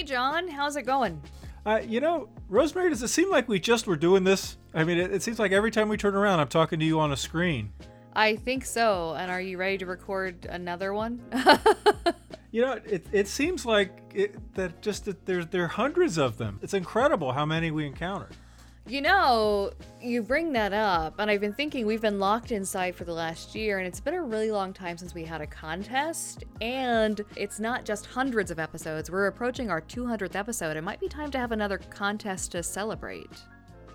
Hey, John, how's it going? Uh, you know, Rosemary, does it seem like we just were doing this? I mean, it, it seems like every time we turn around, I'm talking to you on a screen. I think so. And are you ready to record another one? You know, it, it seems like it, that just that there's there are hundreds of them. It's incredible how many we encounter. You know, you bring that up, and I've been thinking we've been locked inside for the last year, and it's been a really long time since we had a contest. And it's not just hundreds of episodes, we're approaching our 200th episode. It might be time to have another contest to celebrate.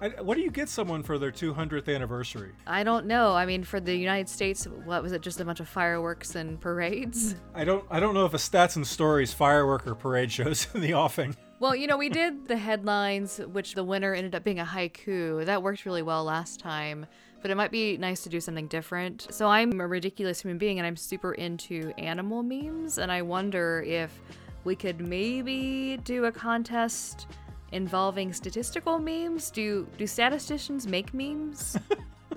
I, what do you get someone for their 200th anniversary? I don't know. I mean, for the United States, what was it? Just a bunch of fireworks and parades? I don't I don't know if a stats and stories firework or parade shows in the offing. Well, you know, we did the headlines, which the winner ended up being a haiku. That worked really well last time, but it might be nice to do something different. So I'm a ridiculous human being and I'm super into animal memes, and I wonder if we could maybe do a contest involving statistical memes. Do do statisticians make memes?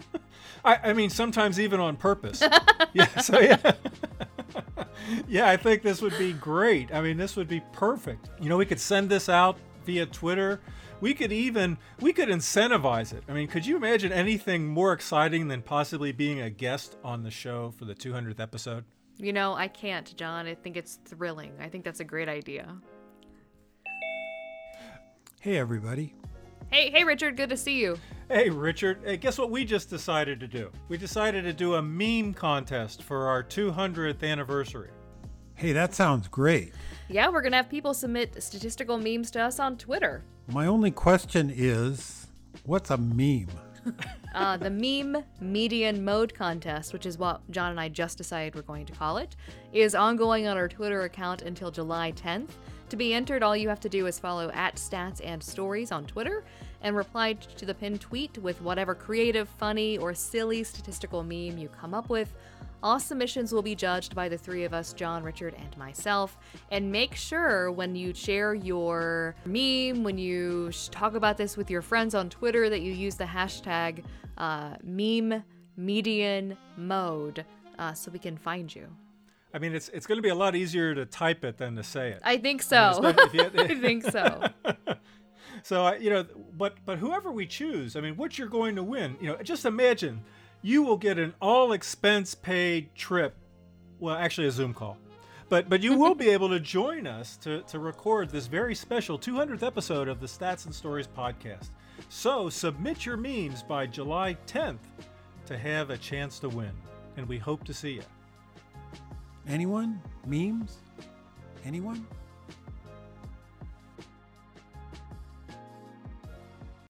I, I mean, sometimes even on purpose. yeah. So yeah. yeah, I think this would be great. I mean, this would be perfect. You know, we could send this out via Twitter. We could even we could incentivize it. I mean, could you imagine anything more exciting than possibly being a guest on the show for the 200th episode? You know, I can't, John. I think it's thrilling. I think that's a great idea. Hey, everybody. Hey, hey, Richard. Good to see you. Hey, Richard. Hey, guess what we just decided to do? We decided to do a meme contest for our 200th anniversary. Hey, that sounds great. Yeah, we're gonna have people submit statistical memes to us on Twitter. My only question is what's a meme? Uh, the meme median mode contest, which is what John and I just decided we're going to call it, is ongoing on our Twitter account until July 10th. To be entered, all you have to do is follow at stats and stories on Twitter and reply to the pinned tweet with whatever creative, funny, or silly statistical meme you come up with. All submissions will be judged by the three of us, John, Richard, and myself. And make sure when you share your meme, when you talk about this with your friends on Twitter, that you use the hashtag uh, meme median mode uh, so we can find you. I mean, it's it's going to be a lot easier to type it than to say it. I think so. if you- I think so. So I, you know, but but whoever we choose, I mean, what you're going to win, you know, just imagine you will get an all expense paid trip. Well, actually, a Zoom call, but but you will be able to join us to to record this very special 200th episode of the Stats and Stories podcast. So submit your memes by July 10th to have a chance to win, and we hope to see you. Anyone? Memes? Anyone?